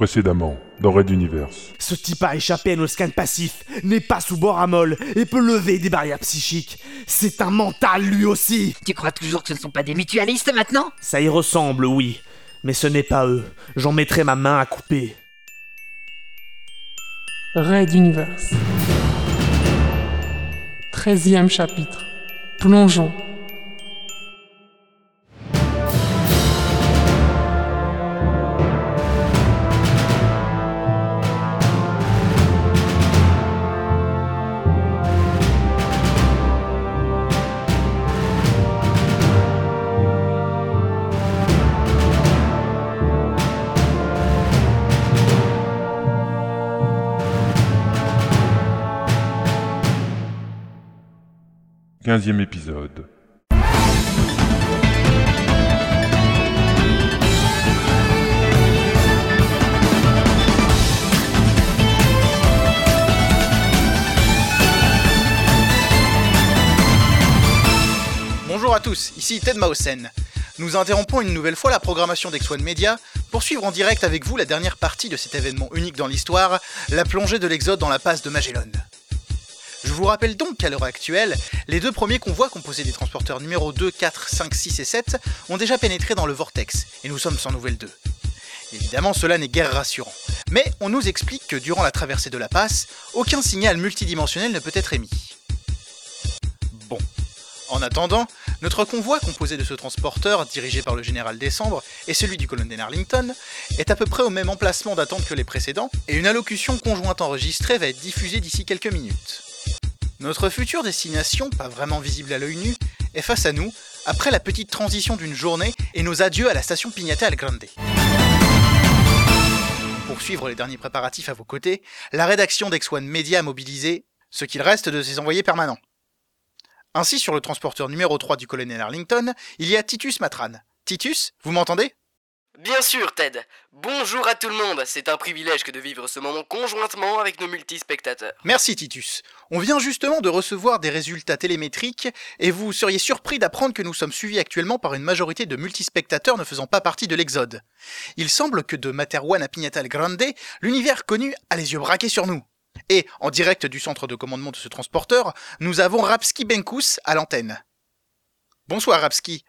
Précédemment, dans Red Universe. Ce type a échappé à nos scans passifs, n'est pas sous bord à molle et peut lever des barrières psychiques. C'est un mental lui aussi Tu crois toujours que ce ne sont pas des mutualistes maintenant? Ça y ressemble, oui. Mais ce n'est pas eux. J'en mettrai ma main à couper. Red Universe. 13e chapitre. Plongeons. Quinzième épisode. Bonjour à tous, ici Ted Mausen. Nous interrompons une nouvelle fois la programmation d'X1 Media pour suivre en direct avec vous la dernière partie de cet événement unique dans l'histoire, la plongée de l'Exode dans la passe de Magellan. Je vous rappelle donc qu'à l'heure actuelle, les deux premiers convois composés des transporteurs numéro 2, 4, 5, 6 et 7 ont déjà pénétré dans le vortex, et nous sommes sans nouvelles d'eux. Évidemment, cela n'est guère rassurant. Mais on nous explique que durant la traversée de la passe, aucun signal multidimensionnel ne peut être émis. Bon. En attendant, notre convoi composé de ce transporteur, dirigé par le général Décembre, et celui du colonel Arlington, est à peu près au même emplacement d'attente que les précédents, et une allocution conjointe enregistrée va être diffusée d'ici quelques minutes. Notre future destination, pas vraiment visible à l'œil nu, est face à nous, après la petite transition d'une journée et nos adieux à la station Pignata al Grande. Pour suivre les derniers préparatifs à vos côtés, la rédaction d'X1 Media a mobilisé ce qu'il reste de ses envoyés permanents. Ainsi, sur le transporteur numéro 3 du colonel Arlington, il y a Titus Matran. Titus, vous m'entendez? Bien sûr, Ted. Bonjour à tout le monde. C'est un privilège que de vivre ce moment conjointement avec nos multispectateurs. Merci Titus. On vient justement de recevoir des résultats télémétriques et vous seriez surpris d'apprendre que nous sommes suivis actuellement par une majorité de multispectateurs ne faisant pas partie de l'Exode. Il semble que de Materwan à Pignata Grande, l'univers connu a les yeux braqués sur nous. Et, en direct du centre de commandement de ce transporteur, nous avons Rapski Benkus à l'antenne. Bonsoir Rapski.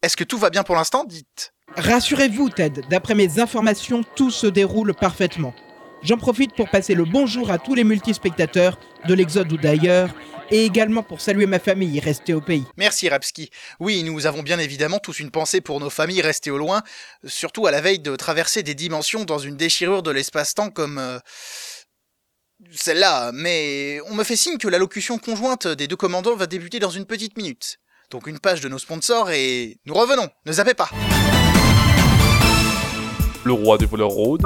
Est-ce que tout va bien pour l'instant Dites? Rassurez-vous, Ted, d'après mes informations, tout se déroule parfaitement. J'en profite pour passer le bonjour à tous les multispectateurs, de l'Exode ou d'ailleurs, et également pour saluer ma famille restée au pays. Merci Rapski. Oui, nous avons bien évidemment tous une pensée pour nos familles restées au loin, surtout à la veille de traverser des dimensions dans une déchirure de l'espace-temps comme... euh, celle-là, mais on me fait signe que l'allocution conjointe des deux commandants va débuter dans une petite minute. Donc une page de nos sponsors et nous revenons, ne zappez pas. Le roi des voleurs rôde.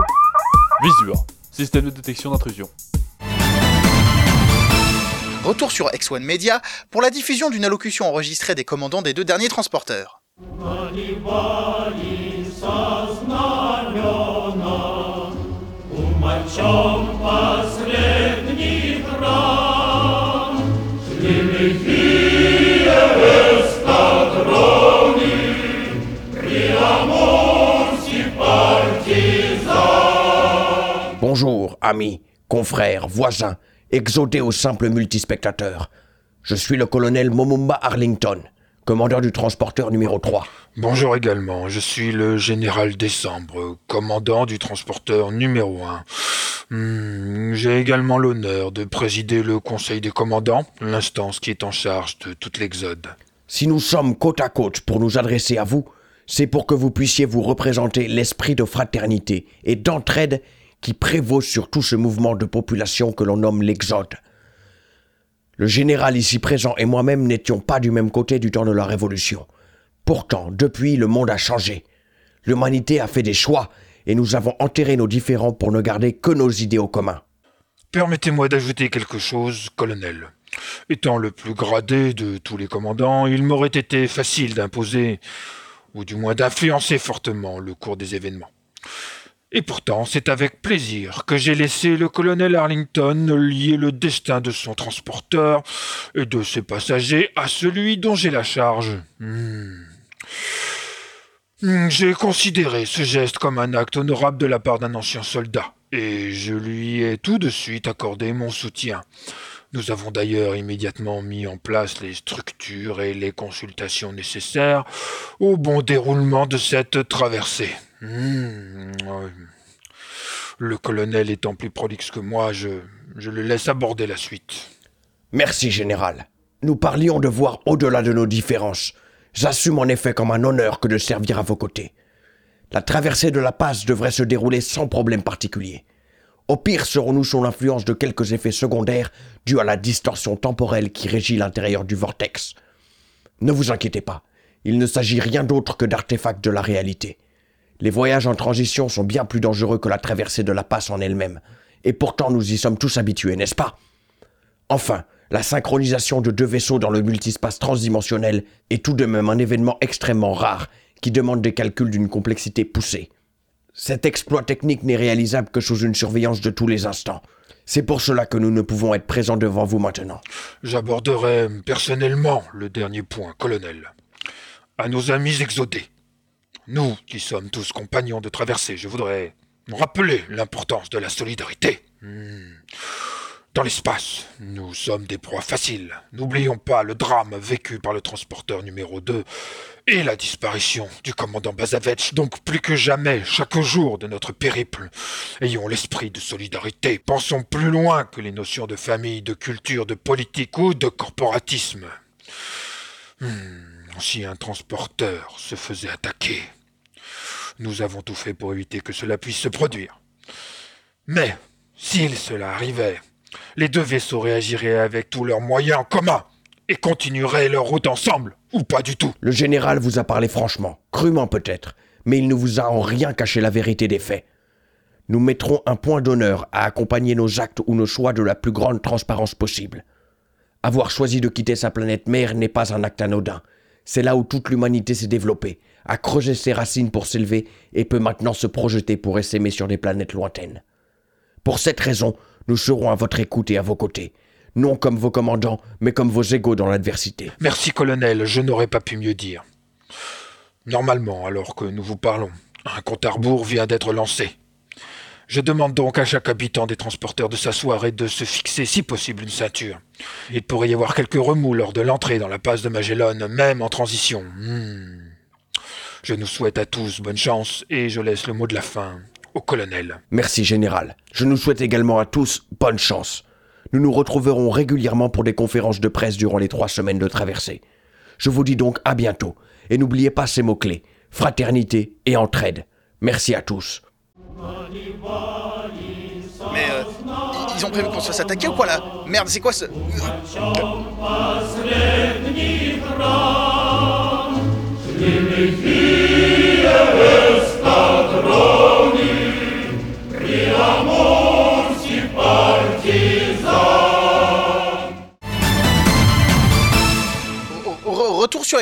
Visure. Système de détection d'intrusion. Retour sur X1 Media pour la diffusion d'une allocution enregistrée des commandants des deux derniers transporteurs. Amis, confrères, voisins, exodés au simple multispectateur. Je suis le colonel Momumba Arlington, commandeur du transporteur numéro 3. Bonjour également, je suis le général Décembre, commandant du transporteur numéro 1. J'ai également l'honneur de présider le conseil des commandants, l'instance qui est en charge de toute l'Exode. Si nous sommes côte à côte pour nous adresser à vous, c'est pour que vous puissiez vous représenter l'esprit de fraternité et d'entraide qui prévaut sur tout ce mouvement de population que l'on nomme l'Exode. Le général ici présent et moi-même n'étions pas du même côté du temps de la Révolution. Pourtant, depuis, le monde a changé. L'humanité a fait des choix et nous avons enterré nos différends pour ne garder que nos idéaux communs. Permettez-moi d'ajouter quelque chose, colonel. Étant le plus gradé de tous les commandants, il m'aurait été facile d'imposer, ou du moins d'influencer fortement le cours des événements. Et pourtant, c'est avec plaisir que j'ai laissé le colonel Arlington lier le destin de son transporteur et de ses passagers à celui dont j'ai la charge. Hmm. Hmm, J'ai considéré ce geste comme un acte honorable de la part d'un ancien soldat, et je lui ai tout de suite accordé mon soutien. Nous avons d'ailleurs immédiatement mis en place les structures et les consultations nécessaires au bon déroulement de cette traversée. Ouais. Le colonel étant plus prolixe que moi, je, je le laisse aborder la suite. Merci, général. Nous parlions de voir au-delà de nos différences. J'assume en effet comme un honneur que de servir à vos côtés. La traversée de la passe devrait se dérouler sans problème particulier. Au pire, serons-nous sous l'influence de quelques effets secondaires dus à la distorsion temporelle qui régit l'intérieur du vortex. Ne vous inquiétez pas, il ne s'agit rien d'autre que d'artefacts de la réalité. Les voyages en transition sont bien plus dangereux que la traversée de la passe en elle-même, et pourtant nous y sommes tous habitués, n'est-ce pas? Enfin, la synchronisation de deux vaisseaux dans le multispace transdimensionnel est tout de même un événement extrêmement rare qui demande des calculs d'une complexité poussée. Cet exploit technique n'est réalisable que sous une surveillance de tous les instants. C'est pour cela que nous ne pouvons être présents devant vous maintenant. J'aborderai personnellement le dernier point, colonel. À nos amis exodés. Nous, qui sommes tous compagnons de traversée, je voudrais rappeler l'importance de la solidarité. Hmm. Dans l'espace, nous sommes des proies faciles. N'oublions pas le drame vécu par le transporteur numéro 2 et la disparition du commandant Bazavech. Donc plus que jamais, chaque jour de notre périple, ayons l'esprit de solidarité. Pensons plus loin que les notions de famille, de culture, de politique ou de corporatisme. Hmm, si un transporteur se faisait attaquer, nous avons tout fait pour éviter que cela puisse se produire. Mais, s'il cela arrivait, les deux vaisseaux réagiraient avec tous leurs moyens en commun et continueraient leur route ensemble, ou pas du tout. Le général vous a parlé franchement, crûment peut-être, mais il ne vous a en rien caché la vérité des faits. Nous mettrons un point d'honneur à accompagner nos actes ou nos choix de la plus grande transparence possible. Avoir choisi de quitter sa planète mère n'est pas un acte anodin. C'est là où toute l'humanité s'est développée, a creusé ses racines pour s'élever et peut maintenant se projeter pour essaimer sur des planètes lointaines. Pour cette raison, nous serons à votre écoute et à vos côtés, non comme vos commandants, mais comme vos égaux dans l'adversité. Merci, colonel, je n'aurais pas pu mieux dire. Normalement, alors que nous vous parlons, un compte à rebours vient d'être lancé. Je demande donc à chaque habitant des transporteurs de s'asseoir et de se fixer si possible une ceinture. Il pourrait y avoir quelques remous lors de l'entrée dans la passe de Magellan, même en transition. Hmm. Je nous souhaite à tous bonne chance et je laisse le mot de la fin au colonel. Merci, général. Je nous souhaite également à tous bonne chance. Nous nous retrouverons régulièrement pour des conférences de presse durant les trois semaines de traversée. Je vous dis donc à bientôt, et n'oubliez pas ces mots-clés, fraternité et entraide. Merci à tous. Mais euh, ils ont prévu qu'on se fasse attaquer ou quoi là? Merde, c'est quoi ce...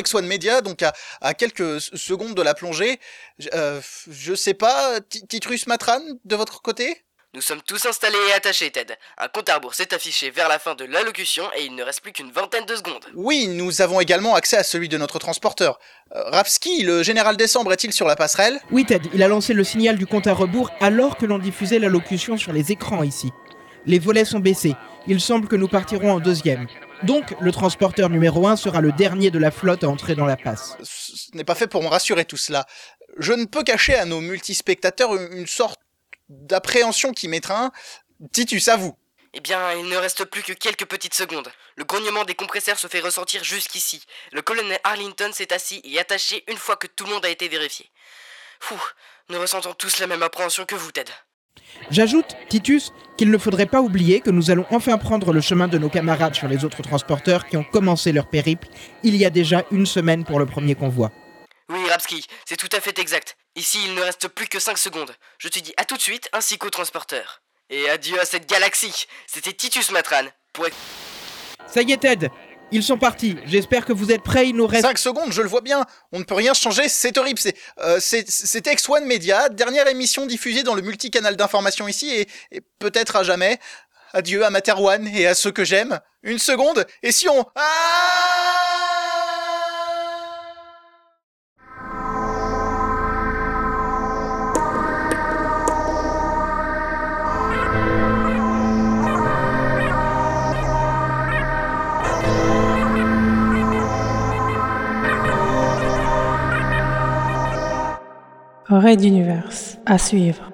sur X1 Media, donc à, à quelques secondes de la plongée. Je- euh, je sais pas, Ti- Titrus Matran, de votre côté? Nous sommes tous installés et attachés, Ted. Un compte à rebours s'est affiché vers la fin de l'allocution et il ne reste plus qu'une vingtaine de secondes. Oui, nous avons également accès à celui de notre transporteur. Euh, Rapski, le général Décembre, est-il sur la passerelle? Oui, Ted, il a lancé le signal du compte à rebours alors que l'on diffusait l'allocution sur les écrans ici. Les volets sont baissés. Il semble que nous partirons en deuxième. Donc, le transporteur numéro 1 sera le dernier de la flotte à entrer dans la passe. Ce n'est pas fait pour me rassurer tout cela. Je ne peux cacher à nos multispectateurs une une sorte d'appréhension qui m'étreint. Titus, à vous. Eh bien, il ne reste plus que quelques petites secondes. Le grognement des compresseurs se fait ressentir jusqu'ici. Le colonel Arlington s'est assis et attaché une fois que tout le monde a été vérifié. Fou, nous ressentons tous la même appréhension que vous, Ted. J'ajoute, Titus, qu'il ne faudrait pas oublier que nous allons enfin prendre le chemin de nos camarades sur les autres transporteurs qui ont commencé leur périple il y a déjà une semaine pour le premier convoi. Oui, Rapski, c'est tout à fait exact. Ici, il ne reste plus que 5 secondes. Je te dis à tout de suite ainsi qu'au transporteur. Et adieu à cette galaxie. C'était Titus Matran. Pour... Ça y est, Ted Ils sont partis. J'espère que vous êtes prêts. Il nous reste. 5 secondes, je le vois bien. On ne peut rien changer, c'est horrible. C'est, euh, c'était X1 Media, dernière émission diffusée dans le multicanal d'information ici et, et peut-être à jamais. Adieu à Materwan et à ceux que j'aime. Une seconde, et si on... Ah Raid d'univers. À suivre.